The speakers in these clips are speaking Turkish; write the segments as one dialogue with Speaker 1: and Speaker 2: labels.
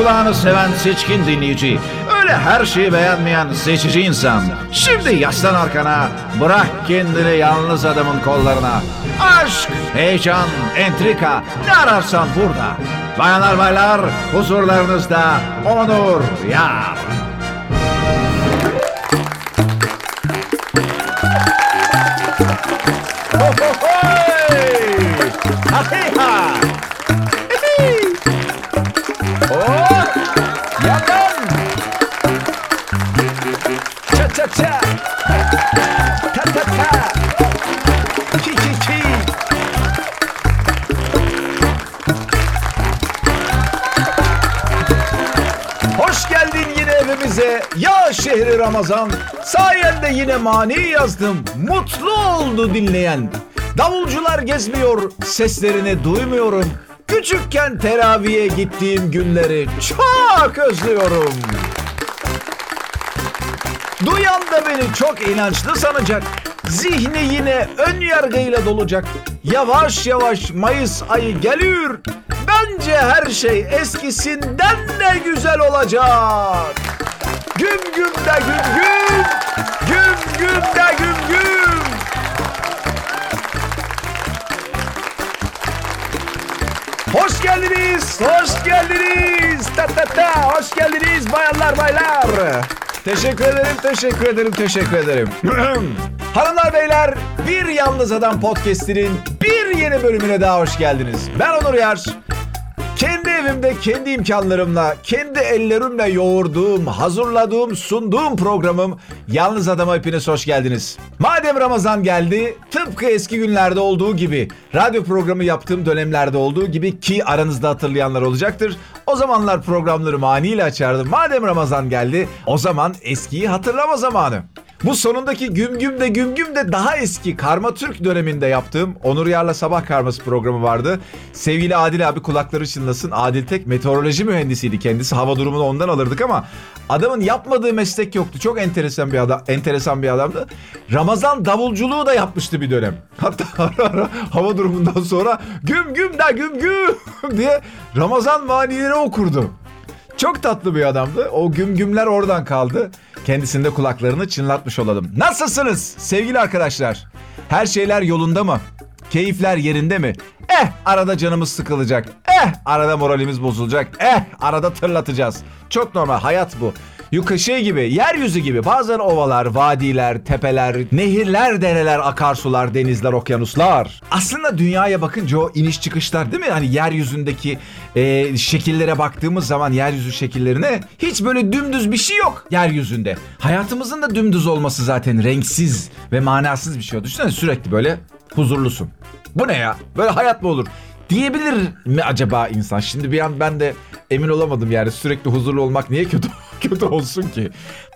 Speaker 1: kulağını seven seçkin dinleyici. Öyle her şeyi beğenmeyen seçici insan. Şimdi yaslan arkana, bırak kendini yalnız adamın kollarına. Aşk, heyecan, entrika ne ararsan burada. Bayanlar baylar huzurlarınızda Onur Yar. Ho, ho! Ahiha! Cha! Ta ta ta! Chi chi chi! Hoş geldin yine evimize. Ya şehri Ramazan. Sayende yine mani yazdım. Mutlu oldu dinleyen. Davulcular gezmiyor. Seslerini duymuyorum. Küçükken teraviye gittiğim günleri çok özlüyorum. Duyan da beni çok inançlı sanacak. Zihni yine ön yargıyla dolacak. Yavaş yavaş Mayıs ayı geliyor. Bence her şey eskisinden de güzel olacak. Güm güm de güm güm. Güm güm de güm güm. Hoş geldiniz, hoş geldiniz. Ta ta ta, hoş geldiniz bayanlar baylar. Teşekkür ederim, teşekkür ederim, teşekkür ederim. Hanımlar beyler, Bir Yalnız Adam Podcast'inin bir yeni bölümüne daha hoş geldiniz. Ben Onur Yar. Evimde, kendi imkanlarımla, kendi ellerimle yoğurduğum, hazırladığım, sunduğum programım Yalnız Adama hepiniz hoş geldiniz. Madem Ramazan geldi, tıpkı eski günlerde olduğu gibi, radyo programı yaptığım dönemlerde olduğu gibi ki aranızda hatırlayanlar olacaktır. O zamanlar programları maniyle açardım. Madem Ramazan geldi, o zaman eskiyi hatırlama zamanı. Bu sonundaki güm güm de güm güm de daha eski Karma Türk döneminde yaptığım Onur Yar'la Sabah Karması programı vardı. Sevgili Adil abi kulakları çınlasın. Adil Tek meteoroloji mühendisiydi kendisi. Hava durumunu ondan alırdık ama adamın yapmadığı meslek yoktu. Çok enteresan bir adam, enteresan bir adamdı. Ramazan davulculuğu da yapmıştı bir dönem. Hatta ara ara hava durumundan sonra güm güm de güm güm diye Ramazan manileri okurdu. Çok tatlı bir adamdı. O güm gümler oradan kaldı. Kendisinde kulaklarını çınlatmış olalım. Nasılsınız sevgili arkadaşlar? Her şeyler yolunda mı? Keyifler yerinde mi? Eh arada canımız sıkılacak. Eh arada moralimiz bozulacak. Eh arada tırlatacağız. Çok normal hayat bu. Yuka şey gibi, yeryüzü gibi bazen ovalar, vadiler, tepeler, nehirler, dereler, akarsular, denizler, okyanuslar. Aslında dünyaya bakınca o iniş çıkışlar değil mi? Hani yeryüzündeki e, şekillere baktığımız zaman yeryüzü şekillerine hiç böyle dümdüz bir şey yok yeryüzünde. Hayatımızın da dümdüz olması zaten renksiz ve manasız bir şey. Düşünsene sürekli böyle huzurlusun. Bu ne ya? Böyle hayat mı olur? Diyebilir mi acaba insan? Şimdi bir an ben de emin olamadım yani sürekli huzurlu olmak niye kötü kötü olsun ki?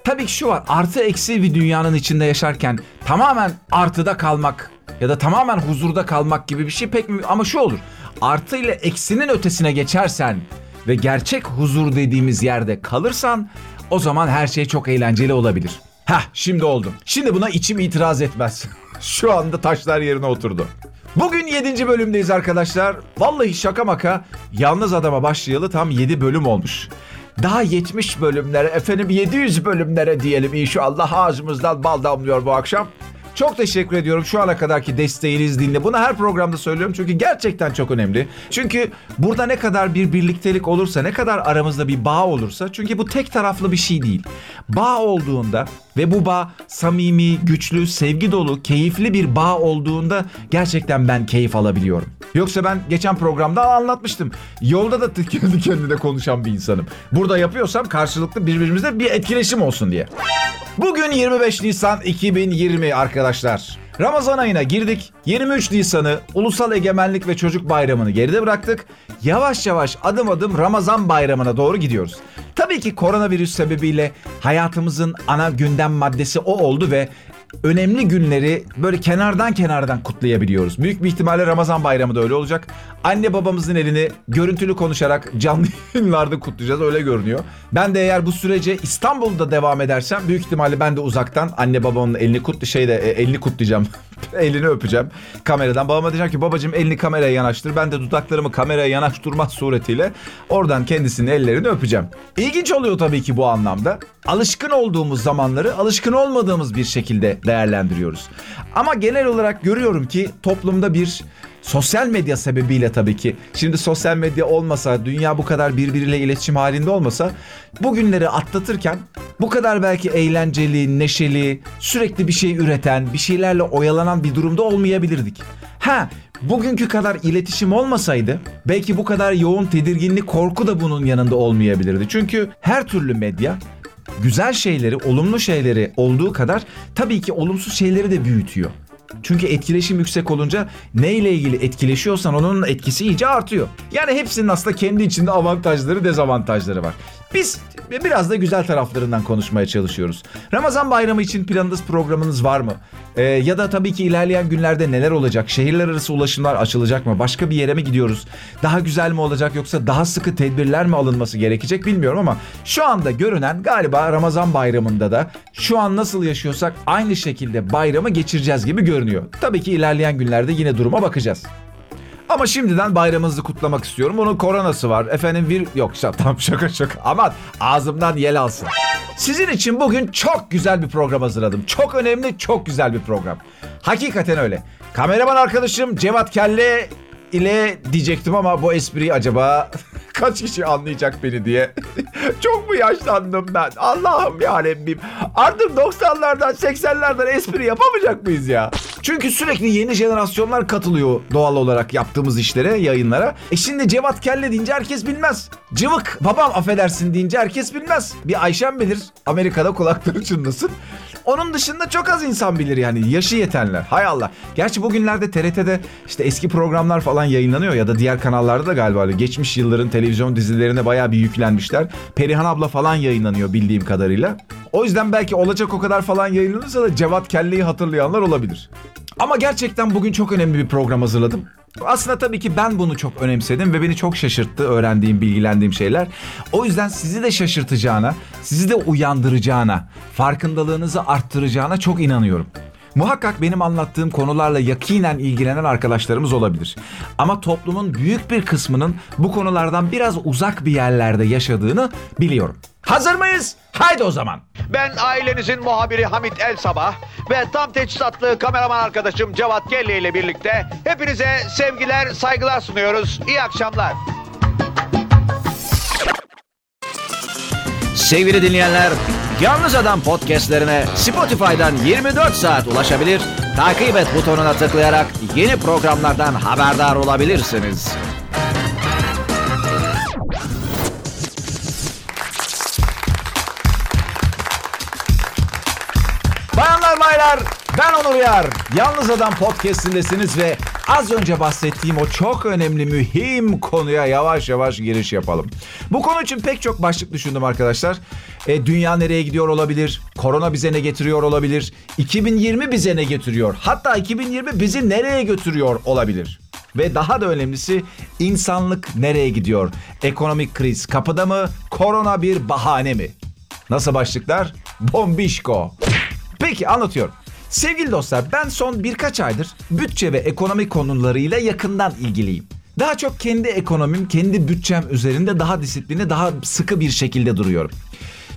Speaker 1: Tabii ki şu var artı eksi bir dünyanın içinde yaşarken tamamen artıda kalmak ya da tamamen huzurda kalmak gibi bir şey pek mi? Ama şu olur artı ile eksinin ötesine geçersen ve gerçek huzur dediğimiz yerde kalırsan o zaman her şey çok eğlenceli olabilir. Heh şimdi oldu. Şimdi buna içim itiraz etmez. Şu anda taşlar yerine oturdu. Bugün 7. bölümdeyiz arkadaşlar. Vallahi şaka maka yalnız adama başlayalı tam 7 bölüm olmuş. Daha 70 bölümlere efendim 700 bölümlere diyelim inşallah ağzımızdan bal damlıyor bu akşam. Çok teşekkür ediyorum şu ana kadarki desteğiniz dinle. Bunu her programda söylüyorum çünkü gerçekten çok önemli. Çünkü burada ne kadar bir birliktelik olursa, ne kadar aramızda bir bağ olursa çünkü bu tek taraflı bir şey değil. Bağ olduğunda ve bu bağ samimi, güçlü, sevgi dolu, keyifli bir bağ olduğunda gerçekten ben keyif alabiliyorum. Yoksa ben geçen programda anlatmıştım. Yolda da kendi kendine konuşan bir insanım. Burada yapıyorsam karşılıklı birbirimizle bir etkileşim olsun diye. Bugün 25 Nisan 2020 arkadaşlar. Ramazan ayına girdik. 23 Nisan'ı Ulusal Egemenlik ve Çocuk Bayramı'nı geride bıraktık. Yavaş yavaş adım adım Ramazan Bayramı'na doğru gidiyoruz. Tabii ki koronavirüs sebebiyle hayatımızın ana gündem maddesi o oldu ve önemli günleri böyle kenardan kenardan kutlayabiliyoruz. Büyük bir ihtimalle Ramazan bayramı da öyle olacak. Anne babamızın elini görüntülü konuşarak canlı yayınlarda kutlayacağız öyle görünüyor. Ben de eğer bu sürece İstanbul'da devam edersem büyük ihtimalle ben de uzaktan anne babamın elini kut şeyde e, elini kutlayacağım. elini öpeceğim kameradan. Babama diyeceğim ki babacığım elini kameraya yanaştır. Ben de dudaklarımı kameraya yanaştırmak suretiyle oradan kendisinin ellerini öpeceğim. İlginç oluyor tabii ki bu anlamda. Alışkın olduğumuz zamanları alışkın olmadığımız bir şekilde değerlendiriyoruz. Ama genel olarak görüyorum ki toplumda bir Sosyal medya sebebiyle tabii ki. Şimdi sosyal medya olmasa, dünya bu kadar birbiriyle iletişim halinde olmasa bu günleri atlatırken bu kadar belki eğlenceli, neşeli, sürekli bir şey üreten, bir şeylerle oyalanan bir durumda olmayabilirdik. Ha, bugünkü kadar iletişim olmasaydı belki bu kadar yoğun tedirginlik, korku da bunun yanında olmayabilirdi. Çünkü her türlü medya güzel şeyleri, olumlu şeyleri olduğu kadar tabii ki olumsuz şeyleri de büyütüyor. Çünkü etkileşim yüksek olunca neyle ilgili etkileşiyorsan onun etkisi iyice artıyor. Yani hepsinin aslında kendi içinde avantajları, dezavantajları var. Biz biraz da güzel taraflarından konuşmaya çalışıyoruz. Ramazan bayramı için planınız, programınız var mı? Ee, ya da tabii ki ilerleyen günlerde neler olacak? Şehirler arası ulaşımlar açılacak mı? Başka bir yere mi gidiyoruz? Daha güzel mi olacak yoksa daha sıkı tedbirler mi alınması gerekecek bilmiyorum ama şu anda görünen galiba Ramazan bayramında da şu an nasıl yaşıyorsak aynı şekilde bayramı geçireceğiz gibi görünüyor. Tabii ki ilerleyen günlerde yine duruma bakacağız. Ama şimdiden bayramınızı kutlamak istiyorum. Bunun koronası var. Efendim bir... Yok tam şaka şaka. Aman ağzımdan yel alsın. Sizin için bugün çok güzel bir program hazırladım. Çok önemli, çok güzel bir program. Hakikaten öyle. Kameraman arkadaşım Cevat Kelle ile diyecektim ama bu espriyi acaba kaç kişi anlayacak beni diye. Çok mu yaşlandım ben? Allah'ım ya Rabbim. Artık 90'lardan 80'lerden espri yapamayacak mıyız ya? Çünkü sürekli yeni jenerasyonlar katılıyor doğal olarak yaptığımız işlere, yayınlara. E şimdi Cevat Kelle deyince herkes bilmez. Cıvık babam affedersin deyince herkes bilmez. Bir Ayşem bilir. Amerika'da kulakları çınlasın. Onun dışında çok az insan bilir yani yaşı yetenler. Hay Allah. Gerçi bugünlerde TRT'de işte eski programlar falan yayınlanıyor ya da diğer kanallarda da galiba öyle. Geçmiş yılların televizyon dizilerine bayağı bir yüklenmişler. Perihan abla falan yayınlanıyor bildiğim kadarıyla. O yüzden belki olacak o kadar falan yayınlanırsa da Cevat Kelle'yi hatırlayanlar olabilir. Ama gerçekten bugün çok önemli bir program hazırladım. Aslında tabii ki ben bunu çok önemsedim ve beni çok şaşırttı öğrendiğim, bilgilendiğim şeyler. O yüzden sizi de şaşırtacağına, sizi de uyandıracağına, farkındalığınızı arttıracağına çok inanıyorum. Muhakkak benim anlattığım konularla yakinen ilgilenen arkadaşlarımız olabilir. Ama toplumun büyük bir kısmının bu konulardan biraz uzak bir yerlerde yaşadığını biliyorum. Hazır mıyız? Haydi o zaman.
Speaker 2: Ben ailenizin muhabiri Hamit El Sabah ve tam teçhizatlı kameraman arkadaşım Cevat Kelle ile birlikte hepinize sevgiler, saygılar sunuyoruz. İyi akşamlar.
Speaker 3: Sevgili dinleyenler, Yalnız Adam podcastlerine Spotify'dan 24 saat ulaşabilir, takip et butonuna tıklayarak yeni programlardan haberdar olabilirsiniz.
Speaker 1: Bayanlar baylar ben Onur Yar. Yalnız Adam podcastindesiniz ve az önce bahsettiğim o çok önemli mühim konuya yavaş yavaş giriş yapalım. Bu konu için pek çok başlık düşündüm arkadaşlar. E, dünya nereye gidiyor olabilir? Korona bize ne getiriyor olabilir? 2020 bize ne getiriyor? Hatta 2020 bizi nereye götürüyor olabilir? Ve daha da önemlisi insanlık nereye gidiyor? Ekonomik kriz kapıda mı? Korona bir bahane mi? Nasıl başlıklar? Bombişko. Peki anlatıyorum. Sevgili dostlar ben son birkaç aydır bütçe ve ekonomi konularıyla yakından ilgiliyim. Daha çok kendi ekonomim, kendi bütçem üzerinde daha disiplini, daha sıkı bir şekilde duruyorum.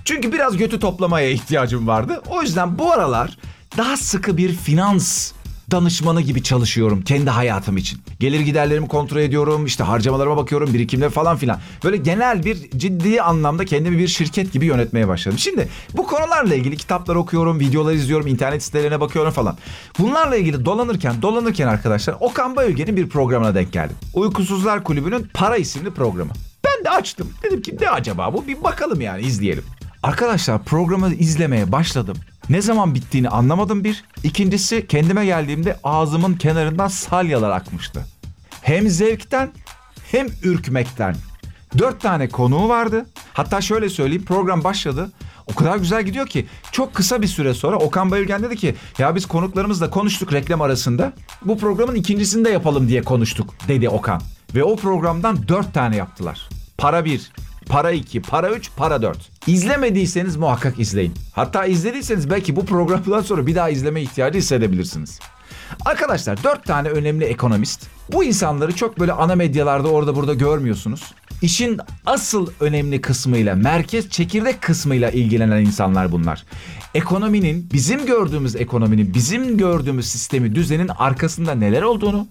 Speaker 1: Çünkü biraz götü toplamaya ihtiyacım vardı. O yüzden bu aralar daha sıkı bir finans danışmanı gibi çalışıyorum kendi hayatım için. Gelir giderlerimi kontrol ediyorum, işte harcamalarıma bakıyorum, birikimler falan filan. Böyle genel bir ciddi anlamda kendimi bir şirket gibi yönetmeye başladım. Şimdi bu konularla ilgili kitaplar okuyorum, videolar izliyorum, internet sitelerine bakıyorum falan. Bunlarla ilgili dolanırken, dolanırken arkadaşlar Okan Bayülgen'in bir programına denk geldim. Uykusuzlar Kulübü'nün Para isimli programı. Ben de açtım. Dedim ki ne acaba bu? Bir bakalım yani izleyelim. Arkadaşlar programı izlemeye başladım. Ne zaman bittiğini anlamadım bir. İkincisi kendime geldiğimde ağzımın kenarından salyalar akmıştı. Hem zevkten hem ürkmekten. Dört tane konuğu vardı. Hatta şöyle söyleyeyim program başladı. O kadar güzel gidiyor ki çok kısa bir süre sonra Okan Bayülgen dedi ki ya biz konuklarımızla konuştuk reklam arasında. Bu programın ikincisini de yapalım diye konuştuk dedi Okan. Ve o programdan dört tane yaptılar. Para bir, Para 2, Para 3, Para 4. İzlemediyseniz muhakkak izleyin. Hatta izlediyseniz belki bu programdan sonra bir daha izleme ihtiyacı hissedebilirsiniz. Arkadaşlar dört tane önemli ekonomist. Bu insanları çok böyle ana medyalarda orada burada görmüyorsunuz. İşin asıl önemli kısmıyla, merkez çekirdek kısmıyla ilgilenen insanlar bunlar. Ekonominin, bizim gördüğümüz ekonominin, bizim gördüğümüz sistemi, düzenin arkasında neler olduğunu,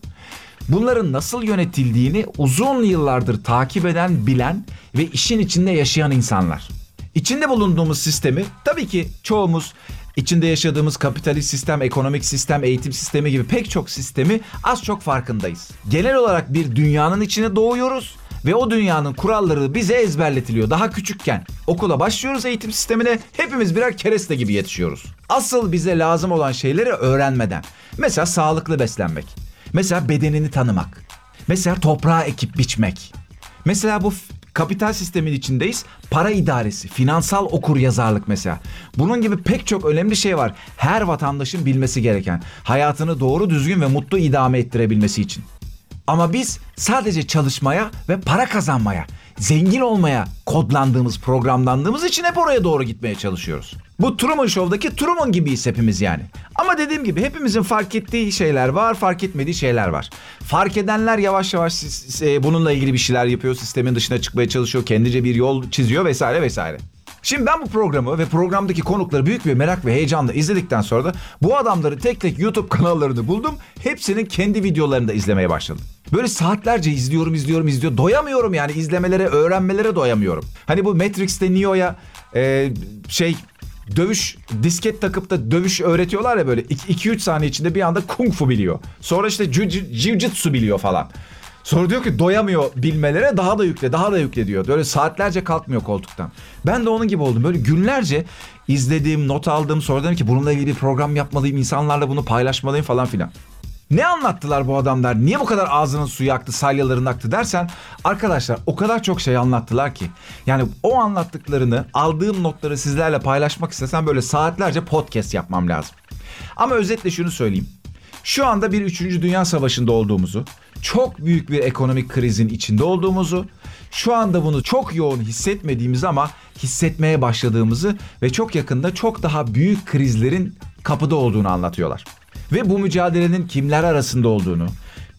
Speaker 1: bunların nasıl yönetildiğini uzun yıllardır takip eden, bilen ve işin içinde yaşayan insanlar. İçinde bulunduğumuz sistemi tabii ki çoğumuz içinde yaşadığımız kapitalist sistem, ekonomik sistem, eğitim sistemi gibi pek çok sistemi az çok farkındayız. Genel olarak bir dünyanın içine doğuyoruz ve o dünyanın kuralları bize ezberletiliyor daha küçükken. Okula başlıyoruz eğitim sistemine hepimiz birer kereste gibi yetişiyoruz. Asıl bize lazım olan şeyleri öğrenmeden. Mesela sağlıklı beslenmek. Mesela bedenini tanımak. Mesela toprağa ekip biçmek. Mesela bu kapital sistemin içindeyiz. Para idaresi, finansal okur yazarlık mesela. Bunun gibi pek çok önemli şey var. Her vatandaşın bilmesi gereken. Hayatını doğru düzgün ve mutlu idame ettirebilmesi için. Ama biz sadece çalışmaya ve para kazanmaya, zengin olmaya kodlandığımız, programlandığımız için hep oraya doğru gitmeye çalışıyoruz. Bu Truman Show'daki Truman gibiyiz hepimiz yani. Ama dediğim gibi hepimizin fark ettiği şeyler var, fark etmediği şeyler var. Fark edenler yavaş yavaş bununla ilgili bir şeyler yapıyor, sistemin dışına çıkmaya çalışıyor, kendince bir yol çiziyor vesaire vesaire. Şimdi ben bu programı ve programdaki konukları büyük bir merak ve heyecanla izledikten sonra da bu adamları tek tek YouTube kanallarını buldum. Hepsinin kendi videolarını da izlemeye başladım. Böyle saatlerce izliyorum, izliyorum, izliyorum. Doyamıyorum yani izlemelere, öğrenmelere doyamıyorum. Hani bu Matrix'te Neo'ya e, şey dövüş disket takıp da dövüş öğretiyorlar ya böyle 2-3 saniye içinde bir anda kung fu biliyor. Sonra işte jiu- jiu-jitsu biliyor falan. Sonra diyor ki doyamıyor bilmelere daha da yükle daha da yükle diyor. Böyle saatlerce kalkmıyor koltuktan. Ben de onun gibi oldum. Böyle günlerce izlediğim, not aldığım sonra dedim ki bununla ilgili bir program yapmalıyım. insanlarla bunu paylaşmalıyım falan filan. Ne anlattılar bu adamlar? Niye bu kadar ağzının suyu aktı, salyaların aktı dersen arkadaşlar o kadar çok şey anlattılar ki. Yani o anlattıklarını aldığım notları sizlerle paylaşmak istesem böyle saatlerce podcast yapmam lazım. Ama özetle şunu söyleyeyim. Şu anda bir 3. Dünya Savaşı'nda olduğumuzu, çok büyük bir ekonomik krizin içinde olduğumuzu, şu anda bunu çok yoğun hissetmediğimiz ama hissetmeye başladığımızı ve çok yakında çok daha büyük krizlerin kapıda olduğunu anlatıyorlar. Ve bu mücadelenin kimler arasında olduğunu,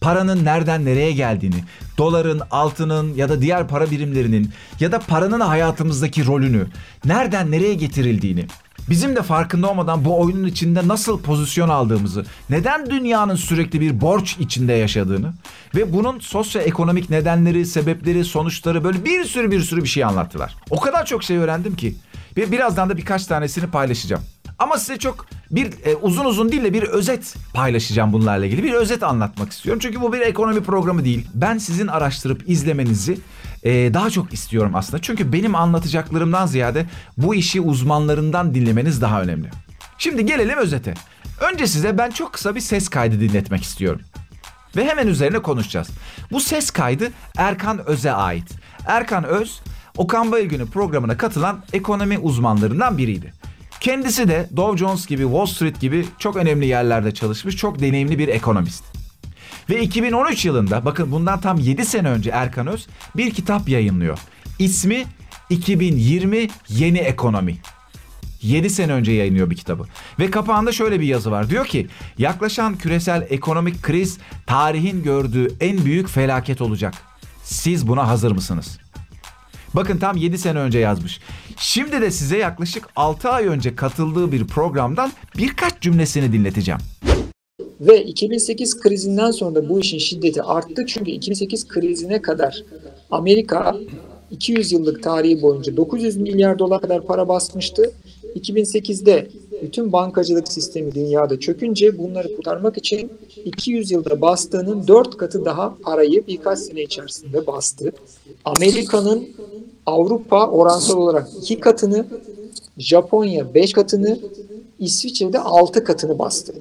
Speaker 1: paranın nereden nereye geldiğini, doların, altının ya da diğer para birimlerinin ya da paranın hayatımızdaki rolünü, nereden nereye getirildiğini, bizim de farkında olmadan bu oyunun içinde nasıl pozisyon aldığımızı, neden dünyanın sürekli bir borç içinde yaşadığını ve bunun sosyoekonomik nedenleri, sebepleri, sonuçları böyle bir sürü bir sürü bir şey anlattılar. O kadar çok şey öğrendim ki ve birazdan da birkaç tanesini paylaşacağım. Ama size çok bir e, uzun uzun değil de bir özet paylaşacağım bunlarla ilgili. Bir özet anlatmak istiyorum. Çünkü bu bir ekonomi programı değil. Ben sizin araştırıp izlemenizi e, daha çok istiyorum aslında. Çünkü benim anlatacaklarımdan ziyade bu işi uzmanlarından dinlemeniz daha önemli. Şimdi gelelim özete. Önce size ben çok kısa bir ses kaydı dinletmek istiyorum. Ve hemen üzerine konuşacağız. Bu ses kaydı Erkan Öz'e ait. Erkan Öz, Okan Bayülgen'in programına katılan ekonomi uzmanlarından biriydi. Kendisi de Dow Jones gibi, Wall Street gibi çok önemli yerlerde çalışmış, çok deneyimli bir ekonomist. Ve 2013 yılında, bakın bundan tam 7 sene önce Erkan Öz bir kitap yayınlıyor. İsmi 2020 Yeni Ekonomi. 7 sene önce yayınlıyor bir kitabı. Ve kapağında şöyle bir yazı var. Diyor ki yaklaşan küresel ekonomik kriz tarihin gördüğü en büyük felaket olacak. Siz buna hazır mısınız? Bakın tam 7 sene önce yazmış. Şimdi de size yaklaşık 6 ay önce katıldığı bir programdan birkaç cümlesini dinleteceğim.
Speaker 4: Ve 2008 krizinden sonra bu işin şiddeti arttı. Çünkü 2008 krizine kadar Amerika 200 yıllık tarihi boyunca 900 milyar dolar kadar para basmıştı. 2008'de bütün bankacılık sistemi dünyada çökünce bunları kurtarmak için 200 yılda bastığının 4 katı daha parayı birkaç sene içerisinde bastı. Amerika'nın Avrupa oransal olarak 2 katını, Japonya 5 katını, İsviçre'de 6 katını bastı.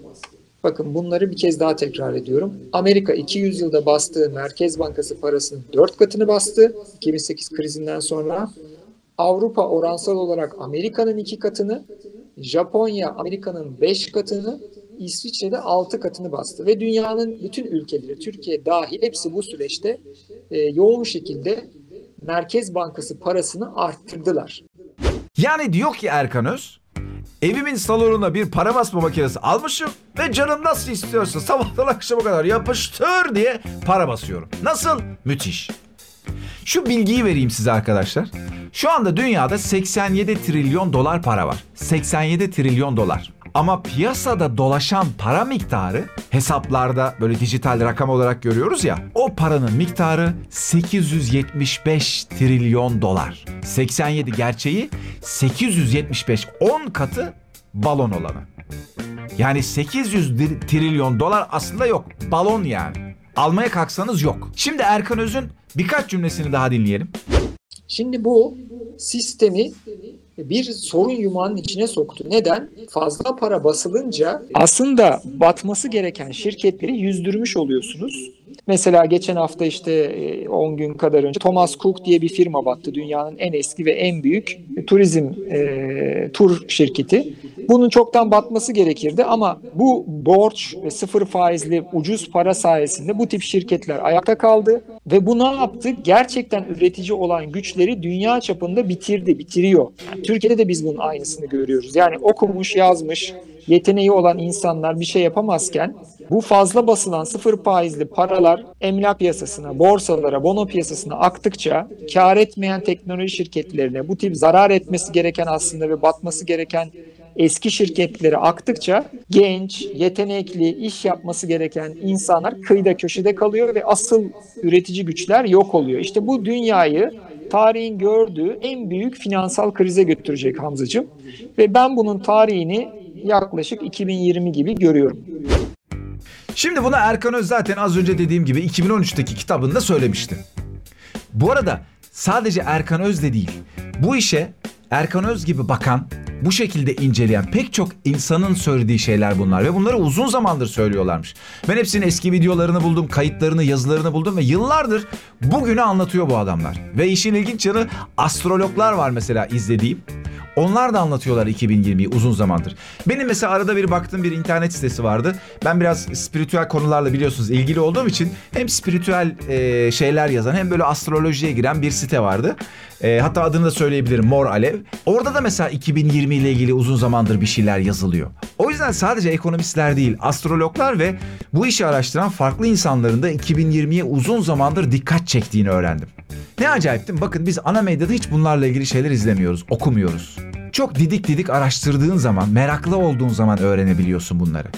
Speaker 4: Bakın bunları bir kez daha tekrar ediyorum. Amerika 200 yılda bastığı Merkez Bankası parasının 4 katını bastı 2008 krizinden sonra. Avrupa oransal olarak Amerika'nın 2 katını, Japonya Amerika'nın 5 katını, İsviçre'de 6 katını bastı. Ve dünyanın bütün ülkeleri, Türkiye dahil hepsi bu süreçte e, yoğun şekilde Merkez Bankası parasını arttırdılar.
Speaker 1: Yani diyor ki Erkan Öz, Evimin salonuna bir para basma makinesi almışım ve canım nasıl istiyorsa sabahtan akşama kadar yapıştır diye para basıyorum. Nasıl? Müthiş. Şu bilgiyi vereyim size arkadaşlar. Şu anda dünyada 87 trilyon dolar para var. 87 trilyon dolar. Ama piyasada dolaşan para miktarı hesaplarda böyle dijital rakam olarak görüyoruz ya. O paranın miktarı 875 trilyon dolar. 87 gerçeği 875 10 katı balon olanı. Yani 800 dir- trilyon dolar aslında yok. Balon yani. Almaya kalksanız yok. Şimdi Erkan Öz'ün birkaç cümlesini daha dinleyelim.
Speaker 4: Şimdi bu sistemi bir sorun yumağının içine soktu. Neden? Fazla para basılınca aslında batması gereken şirketleri yüzdürmüş oluyorsunuz. Mesela geçen hafta işte e, 10 gün kadar önce Thomas Cook diye bir firma battı. Dünyanın en eski ve en büyük turizm e, tur şirketi. Bunun çoktan batması gerekirdi ama bu borç ve sıfır faizli ucuz para sayesinde bu tip şirketler ayakta kaldı ve bu ne yaptı? Gerçekten üretici olan güçleri dünya çapında bitirdi, bitiriyor. Yani Türkiye'de de biz bunun aynısını görüyoruz. Yani okumuş, yazmış, yeteneği olan insanlar bir şey yapamazken bu fazla basılan sıfır faizli paralar emlak piyasasına, borsalara, bono piyasasına aktıkça kar etmeyen teknoloji şirketlerine bu tip zarar etmesi gereken aslında ve batması gereken eski şirketlere aktıkça genç, yetenekli, iş yapması gereken insanlar kıyıda köşede kalıyor ve asıl üretici güçler yok oluyor. İşte bu dünyayı tarihin gördüğü en büyük finansal krize götürecek Hamzacığım. Ve ben bunun tarihini yaklaşık 2020 gibi görüyorum.
Speaker 1: Şimdi bunu Erkan Öz zaten az önce dediğim gibi 2013'teki kitabında söylemişti. Bu arada sadece Erkan Öz de değil. Bu işe Erkan Öz gibi bakan, bu şekilde inceleyen pek çok insanın söylediği şeyler bunlar ve bunları uzun zamandır söylüyorlarmış. Ben hepsinin eski videolarını buldum, kayıtlarını, yazılarını buldum ve yıllardır bugünü anlatıyor bu adamlar. Ve işin ilginç yanı astrologlar var mesela izlediğim. Onlar da anlatıyorlar 2020'yi uzun zamandır. Benim mesela arada bir baktığım bir internet sitesi vardı. Ben biraz spiritüel konularla biliyorsunuz ilgili olduğum için hem spiritüel e, şeyler yazan hem böyle astrolojiye giren bir site vardı. E, hatta adını da söyleyebilirim Mor Alev. Orada da mesela 2020 ile ilgili uzun zamandır bir şeyler yazılıyor. O yüzden sadece ekonomistler değil astrologlar ve bu işi araştıran farklı insanların da 2020'ye uzun zamandır dikkat çektiğini öğrendim. Ne acayip değil mi? Bakın biz ana medyada hiç bunlarla ilgili şeyler izlemiyoruz, okumuyoruz. Çok didik didik araştırdığın zaman, meraklı olduğun zaman öğrenebiliyorsun bunları.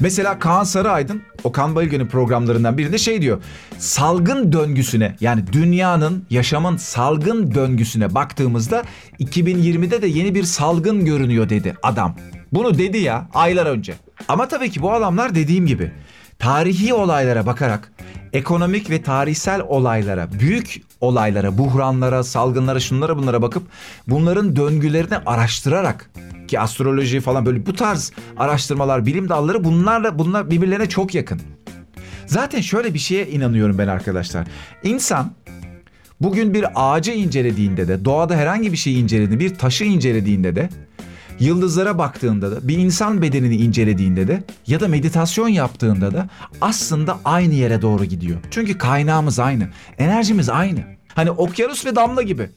Speaker 1: Mesela Kaan Sarıaydın Okan Bayülgen'in programlarından birinde şey diyor. Salgın döngüsüne yani dünyanın, yaşamın salgın döngüsüne baktığımızda 2020'de de yeni bir salgın görünüyor dedi adam. Bunu dedi ya aylar önce. Ama tabii ki bu adamlar dediğim gibi tarihi olaylara bakarak ekonomik ve tarihsel olaylara, büyük olaylara, buhranlara, salgınlara, şunlara bunlara bakıp bunların döngülerini araştırarak ki astroloji falan böyle bu tarz araştırmalar, bilim dalları bunlarla bunlar birbirlerine çok yakın. Zaten şöyle bir şeye inanıyorum ben arkadaşlar. İnsan bugün bir ağacı incelediğinde de, doğada herhangi bir şeyi incelediğinde, bir taşı incelediğinde de yıldızlara baktığında da, bir insan bedenini incelediğinde de ya da meditasyon yaptığında da aslında aynı yere doğru gidiyor. Çünkü kaynağımız aynı, enerjimiz aynı. Hani okyanus ve damla gibi.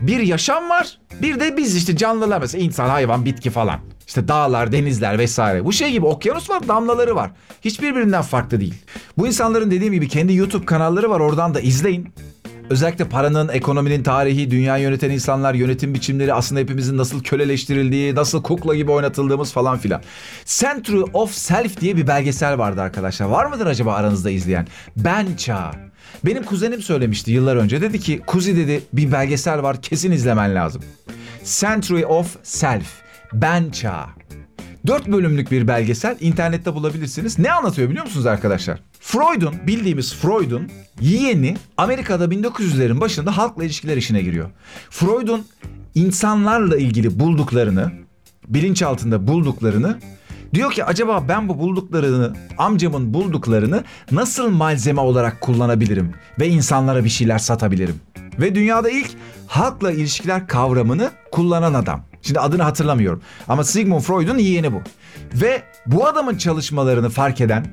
Speaker 1: Bir yaşam var, bir de biz işte canlılar mesela insan, hayvan, bitki falan. İşte dağlar, denizler vesaire. Bu şey gibi okyanus var, damlaları var. Hiçbirbirinden farklı değil. Bu insanların dediğim gibi kendi YouTube kanalları var oradan da izleyin. Özellikle paranın, ekonominin tarihi, dünya yöneten insanlar, yönetim biçimleri, aslında hepimizin nasıl köleleştirildiği, nasıl kukla gibi oynatıldığımız falan filan. Century of Self diye bir belgesel vardı arkadaşlar. Var mıdır acaba aranızda izleyen? Ben Çağ. Benim kuzenim söylemişti yıllar önce. Dedi ki Kuzi dedi bir belgesel var kesin izlemen lazım. Century of Self. Ben Çağ. 4 bölümlük bir belgesel internette bulabilirsiniz. Ne anlatıyor biliyor musunuz arkadaşlar? Freud'un bildiğimiz Freud'un yeğeni Amerika'da 1900'lerin başında halkla ilişkiler işine giriyor. Freud'un insanlarla ilgili bulduklarını, bilinç altında bulduklarını diyor ki acaba ben bu bulduklarını, amcamın bulduklarını nasıl malzeme olarak kullanabilirim ve insanlara bir şeyler satabilirim? Ve dünyada ilk halkla ilişkiler kavramını kullanan adam. Şimdi adını hatırlamıyorum ama Sigmund Freud'un yeğeni bu. Ve bu adamın çalışmalarını fark eden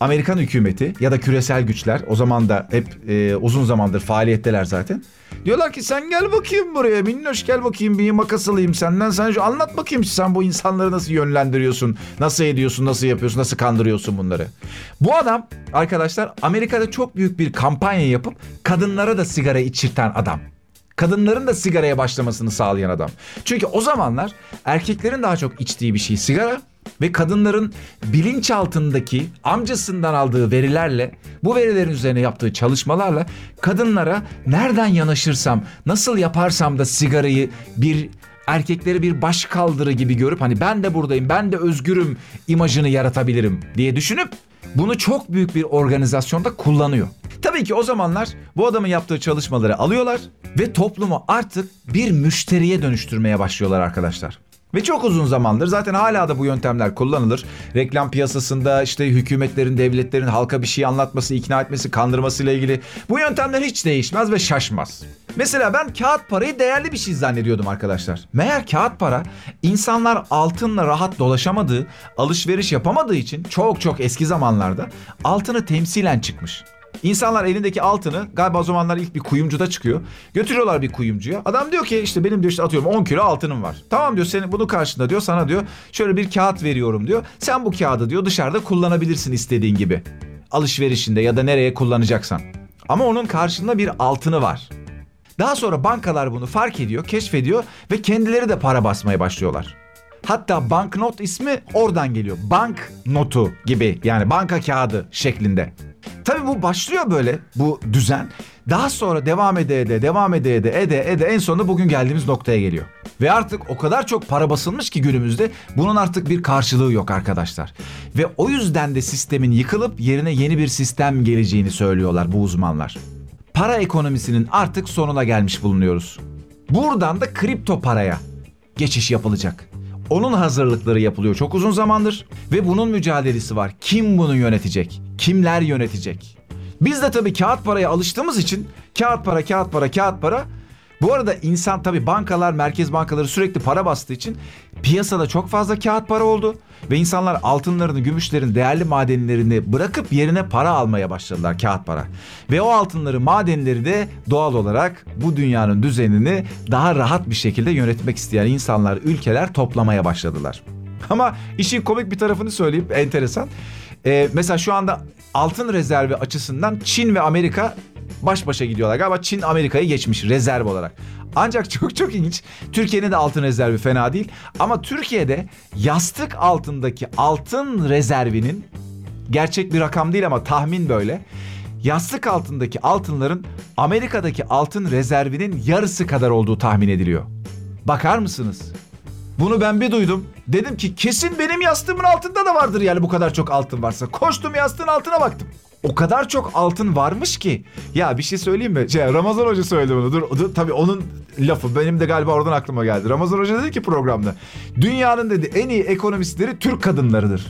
Speaker 1: Amerikan hükümeti ya da küresel güçler o zaman da hep e, uzun zamandır faaliyetteler zaten. Diyorlar ki sen gel bakayım buraya minnoş gel bakayım bir makas alayım senden. Sen şu anlat bakayım sen bu insanları nasıl yönlendiriyorsun, nasıl ediyorsun, nasıl yapıyorsun, nasıl kandırıyorsun bunları. Bu adam arkadaşlar Amerika'da çok büyük bir kampanya yapıp kadınlara da sigara içirten adam. Kadınların da sigaraya başlamasını sağlayan adam. Çünkü o zamanlar erkeklerin daha çok içtiği bir şey sigara ve kadınların bilinçaltındaki amcasından aldığı verilerle bu verilerin üzerine yaptığı çalışmalarla kadınlara nereden yanaşırsam nasıl yaparsam da sigarayı bir erkekleri bir baş kaldırı gibi görüp hani ben de buradayım ben de özgürüm imajını yaratabilirim diye düşünüp bunu çok büyük bir organizasyonda kullanıyor. Tabii ki o zamanlar bu adamın yaptığı çalışmaları alıyorlar ve toplumu artık bir müşteriye dönüştürmeye başlıyorlar arkadaşlar. Ve çok uzun zamandır zaten hala da bu yöntemler kullanılır. Reklam piyasasında işte hükümetlerin, devletlerin halka bir şey anlatması, ikna etmesi, kandırmasıyla ilgili bu yöntemler hiç değişmez ve şaşmaz. Mesela ben kağıt parayı değerli bir şey zannediyordum arkadaşlar. Meğer kağıt para insanlar altınla rahat dolaşamadığı, alışveriş yapamadığı için çok çok eski zamanlarda altını temsilen çıkmış. İnsanlar elindeki altını galiba o zamanlar ilk bir kuyumcuda çıkıyor. Götürüyorlar bir kuyumcuya. Adam diyor ki işte benim diyor işte atıyorum 10 kilo altınım var. Tamam diyor senin bunu karşında diyor sana diyor şöyle bir kağıt veriyorum diyor. Sen bu kağıdı diyor dışarıda kullanabilirsin istediğin gibi. Alışverişinde ya da nereye kullanacaksan. Ama onun karşında bir altını var. Daha sonra bankalar bunu fark ediyor, keşfediyor ve kendileri de para basmaya başlıyorlar. Hatta banknot ismi oradan geliyor. Bank notu gibi yani banka kağıdı şeklinde. Tabii bu başlıyor böyle bu düzen. Daha sonra devam ede ede, devam ede ede, ede ede en sonunda bugün geldiğimiz noktaya geliyor. Ve artık o kadar çok para basılmış ki günümüzde bunun artık bir karşılığı yok arkadaşlar. Ve o yüzden de sistemin yıkılıp yerine yeni bir sistem geleceğini söylüyorlar bu uzmanlar. Para ekonomisinin artık sonuna gelmiş bulunuyoruz. Buradan da kripto paraya geçiş yapılacak. Onun hazırlıkları yapılıyor çok uzun zamandır ve bunun mücadelesi var. Kim bunu yönetecek? Kimler yönetecek? Biz de tabii kağıt paraya alıştığımız için kağıt para, kağıt para, kağıt para. Bu arada insan tabii bankalar, merkez bankaları sürekli para bastığı için piyasada çok fazla kağıt para oldu ve insanlar altınlarını, gümüşlerini, değerli madenlerini bırakıp yerine para almaya başladılar kağıt para. Ve o altınları, madenleri de doğal olarak bu dünyanın düzenini daha rahat bir şekilde yönetmek isteyen insanlar, ülkeler toplamaya başladılar. Ama işin komik bir tarafını söyleyeyim, enteresan. Ee, mesela şu anda altın rezervi açısından Çin ve Amerika baş başa gidiyorlar. Galiba Çin Amerika'yı geçmiş rezerv olarak. Ancak çok çok ilginç. Türkiye'nin de altın rezervi fena değil. Ama Türkiye'de yastık altındaki altın rezervinin gerçek bir rakam değil ama tahmin böyle. Yastık altındaki altınların Amerika'daki altın rezervinin yarısı kadar olduğu tahmin ediliyor. Bakar mısınız? Bunu ben bir duydum. Dedim ki kesin benim yastığımın altında da vardır yani bu kadar çok altın varsa. Koştum yastığın altına baktım. O kadar çok altın varmış ki. Ya bir şey söyleyeyim mi? Şey, Ramazan Hoca söyledi bunu. Dur, dur tabii onun lafı benim de galiba oradan aklıma geldi. Ramazan Hoca dedi ki programda. Dünyanın dedi en iyi ekonomistleri Türk kadınlarıdır.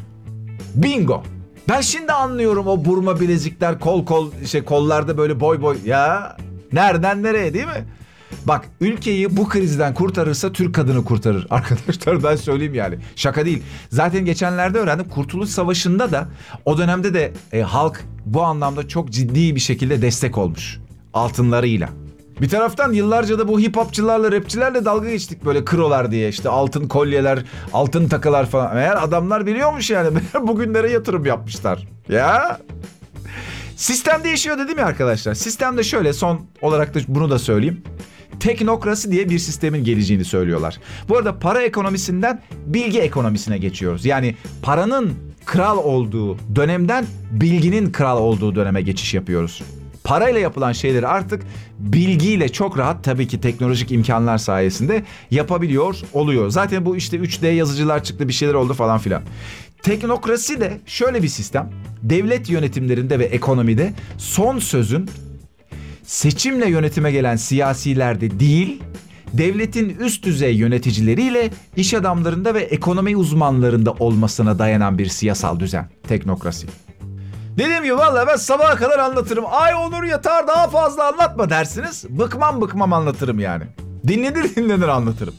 Speaker 1: Bingo. Ben şimdi anlıyorum o burma bilezikler kol kol şey kollarda böyle boy boy ya. Nereden nereye değil mi? Bak ülkeyi bu krizden kurtarırsa Türk kadını kurtarır. Arkadaşlar ben söyleyeyim yani. Şaka değil. Zaten geçenlerde öğrendim Kurtuluş Savaşı'nda da o dönemde de e, halk bu anlamda çok ciddi bir şekilde destek olmuş. Altınlarıyla. Bir taraftan yıllarca da bu hip hopçılarla rapçilerle dalga geçtik böyle krolar diye işte altın kolyeler, altın takılar falan. Eğer adamlar biliyormuş yani bugünlere yatırım yapmışlar. Ya Sistem değişiyor dedim ya arkadaşlar. Sistemde şöyle son olarak da bunu da söyleyeyim. Teknokrasi diye bir sistemin geleceğini söylüyorlar. Bu arada para ekonomisinden bilgi ekonomisine geçiyoruz. Yani paranın kral olduğu dönemden bilginin kral olduğu döneme geçiş yapıyoruz. Parayla yapılan şeyleri artık bilgiyle çok rahat tabii ki teknolojik imkanlar sayesinde yapabiliyor oluyor. Zaten bu işte 3D yazıcılar çıktı bir şeyler oldu falan filan. Teknokrasi de şöyle bir sistem. Devlet yönetimlerinde ve ekonomide son sözün seçimle yönetime gelen siyasilerde değil, devletin üst düzey yöneticileriyle iş adamlarında ve ekonomi uzmanlarında olmasına dayanan bir siyasal düzen. Teknokrasi. Dediğim gibi valla ben sabaha kadar anlatırım. Ay olur yatar daha fazla anlatma dersiniz. Bıkmam bıkmam anlatırım yani. Dinlenir dinlenir anlatırım.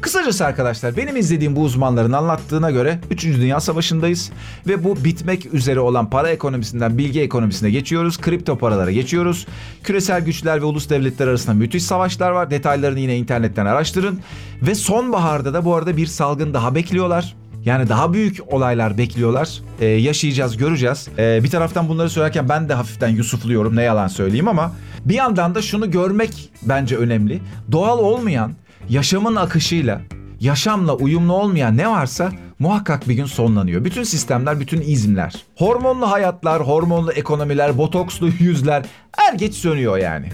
Speaker 1: Kısacası arkadaşlar benim izlediğim bu uzmanların anlattığına göre 3. Dünya Savaşı'ndayız ve bu bitmek üzere olan para ekonomisinden bilgi ekonomisine geçiyoruz. Kripto paralara geçiyoruz. Küresel güçler ve ulus devletler arasında müthiş savaşlar var. Detaylarını yine internetten araştırın. Ve sonbaharda da bu arada bir salgın daha bekliyorlar. Yani daha büyük olaylar bekliyorlar. Ee, yaşayacağız, göreceğiz. Ee, bir taraftan bunları söylerken ben de hafiften yusufluyorum ne yalan söyleyeyim ama bir yandan da şunu görmek bence önemli. Doğal olmayan yaşamın akışıyla, yaşamla uyumlu olmayan ne varsa muhakkak bir gün sonlanıyor. Bütün sistemler, bütün izimler. Hormonlu hayatlar, hormonlu ekonomiler, botokslu yüzler er geç sönüyor yani.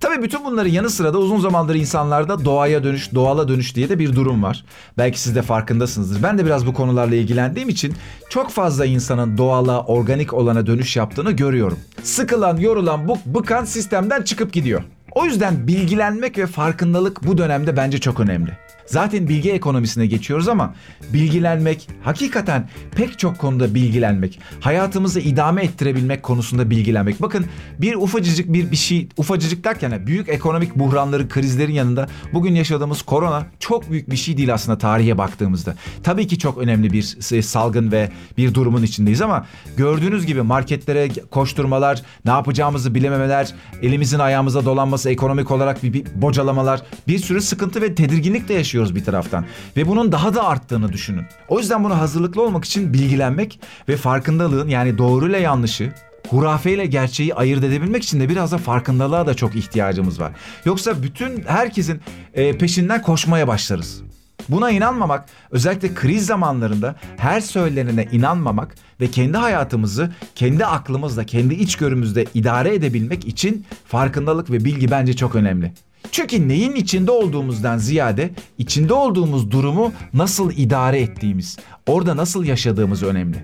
Speaker 1: Tabii bütün bunların yanı sıra da uzun zamandır insanlarda doğaya dönüş, doğala dönüş diye de bir durum var. Belki siz de farkındasınızdır. Ben de biraz bu konularla ilgilendiğim için çok fazla insanın doğala, organik olana dönüş yaptığını görüyorum. Sıkılan, yorulan, bu bıkan sistemden çıkıp gidiyor. O yüzden bilgilenmek ve farkındalık bu dönemde bence çok önemli. Zaten bilgi ekonomisine geçiyoruz ama bilgilenmek, hakikaten pek çok konuda bilgilenmek, hayatımızı idame ettirebilmek konusunda bilgilenmek. Bakın bir ufacıcık bir bir şey, ufacıcık derken büyük ekonomik buhranların, krizlerin yanında bugün yaşadığımız korona çok büyük bir şey değil aslında tarihe baktığımızda. Tabii ki çok önemli bir salgın ve bir durumun içindeyiz ama gördüğünüz gibi marketlere koşturmalar, ne yapacağımızı bilememeler, elimizin ayağımıza dolanması, ekonomik olarak bir, bir bocalamalar, bir sürü sıkıntı ve tedirginlik de yaşıyoruz bir taraftan. Ve bunun daha da arttığını düşünün. O yüzden buna hazırlıklı olmak için bilgilenmek ve farkındalığın yani doğruyla yanlışı, hurafeyle gerçeği ayırt edebilmek için de biraz da farkındalığa da çok ihtiyacımız var. Yoksa bütün herkesin e, peşinden koşmaya başlarız. Buna inanmamak, özellikle kriz zamanlarında her söylenene inanmamak ve kendi hayatımızı kendi aklımızla, kendi içgörümüzde idare edebilmek için farkındalık ve bilgi bence çok önemli. Çünkü neyin içinde olduğumuzdan ziyade içinde olduğumuz durumu nasıl idare ettiğimiz, orada nasıl yaşadığımız önemli.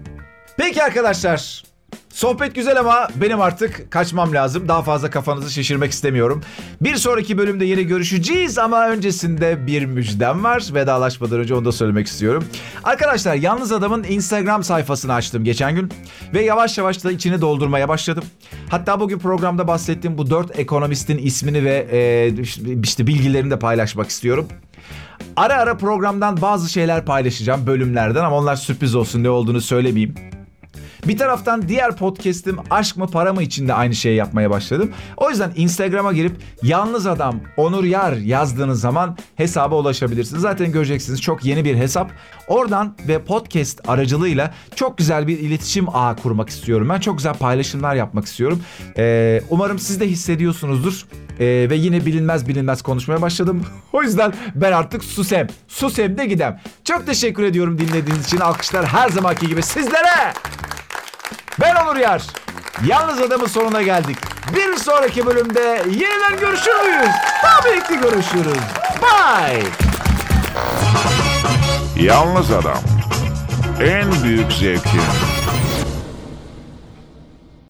Speaker 1: Peki arkadaşlar, Sohbet güzel ama benim artık kaçmam lazım. Daha fazla kafanızı şişirmek istemiyorum. Bir sonraki bölümde yine görüşeceğiz ama öncesinde bir müjdem var. Vedalaşmadan önce onu da söylemek istiyorum. Arkadaşlar Yalnız Adam'ın Instagram sayfasını açtım geçen gün. Ve yavaş yavaş da içini doldurmaya başladım. Hatta bugün programda bahsettiğim bu dört ekonomistin ismini ve e, işte bilgilerini de paylaşmak istiyorum. Ara ara programdan bazı şeyler paylaşacağım bölümlerden ama onlar sürpriz olsun ne olduğunu söylemeyeyim. Bir taraftan diğer podcast'im Aşk mı Para mı için de aynı şeyi yapmaya başladım. O yüzden Instagram'a girip yalnız adam Onur Yar yazdığınız zaman hesaba ulaşabilirsiniz. Zaten göreceksiniz çok yeni bir hesap. Oradan ve podcast aracılığıyla çok güzel bir iletişim ağı kurmak istiyorum. Ben çok güzel paylaşımlar yapmak istiyorum. Ee, umarım siz de hissediyorsunuzdur. Ee, ve yine bilinmez bilinmez konuşmaya başladım. o yüzden ben artık susem. Susem de gidem. Çok teşekkür ediyorum dinlediğiniz için. Alkışlar her zamanki gibi sizlere. Ben Onur Yar. Yalnız adamın sonuna geldik. Bir sonraki bölümde yeniden görüşür müyüz? Tabii ki görüşürüz. Bye.
Speaker 5: Yalnız Adam. En büyük zevkin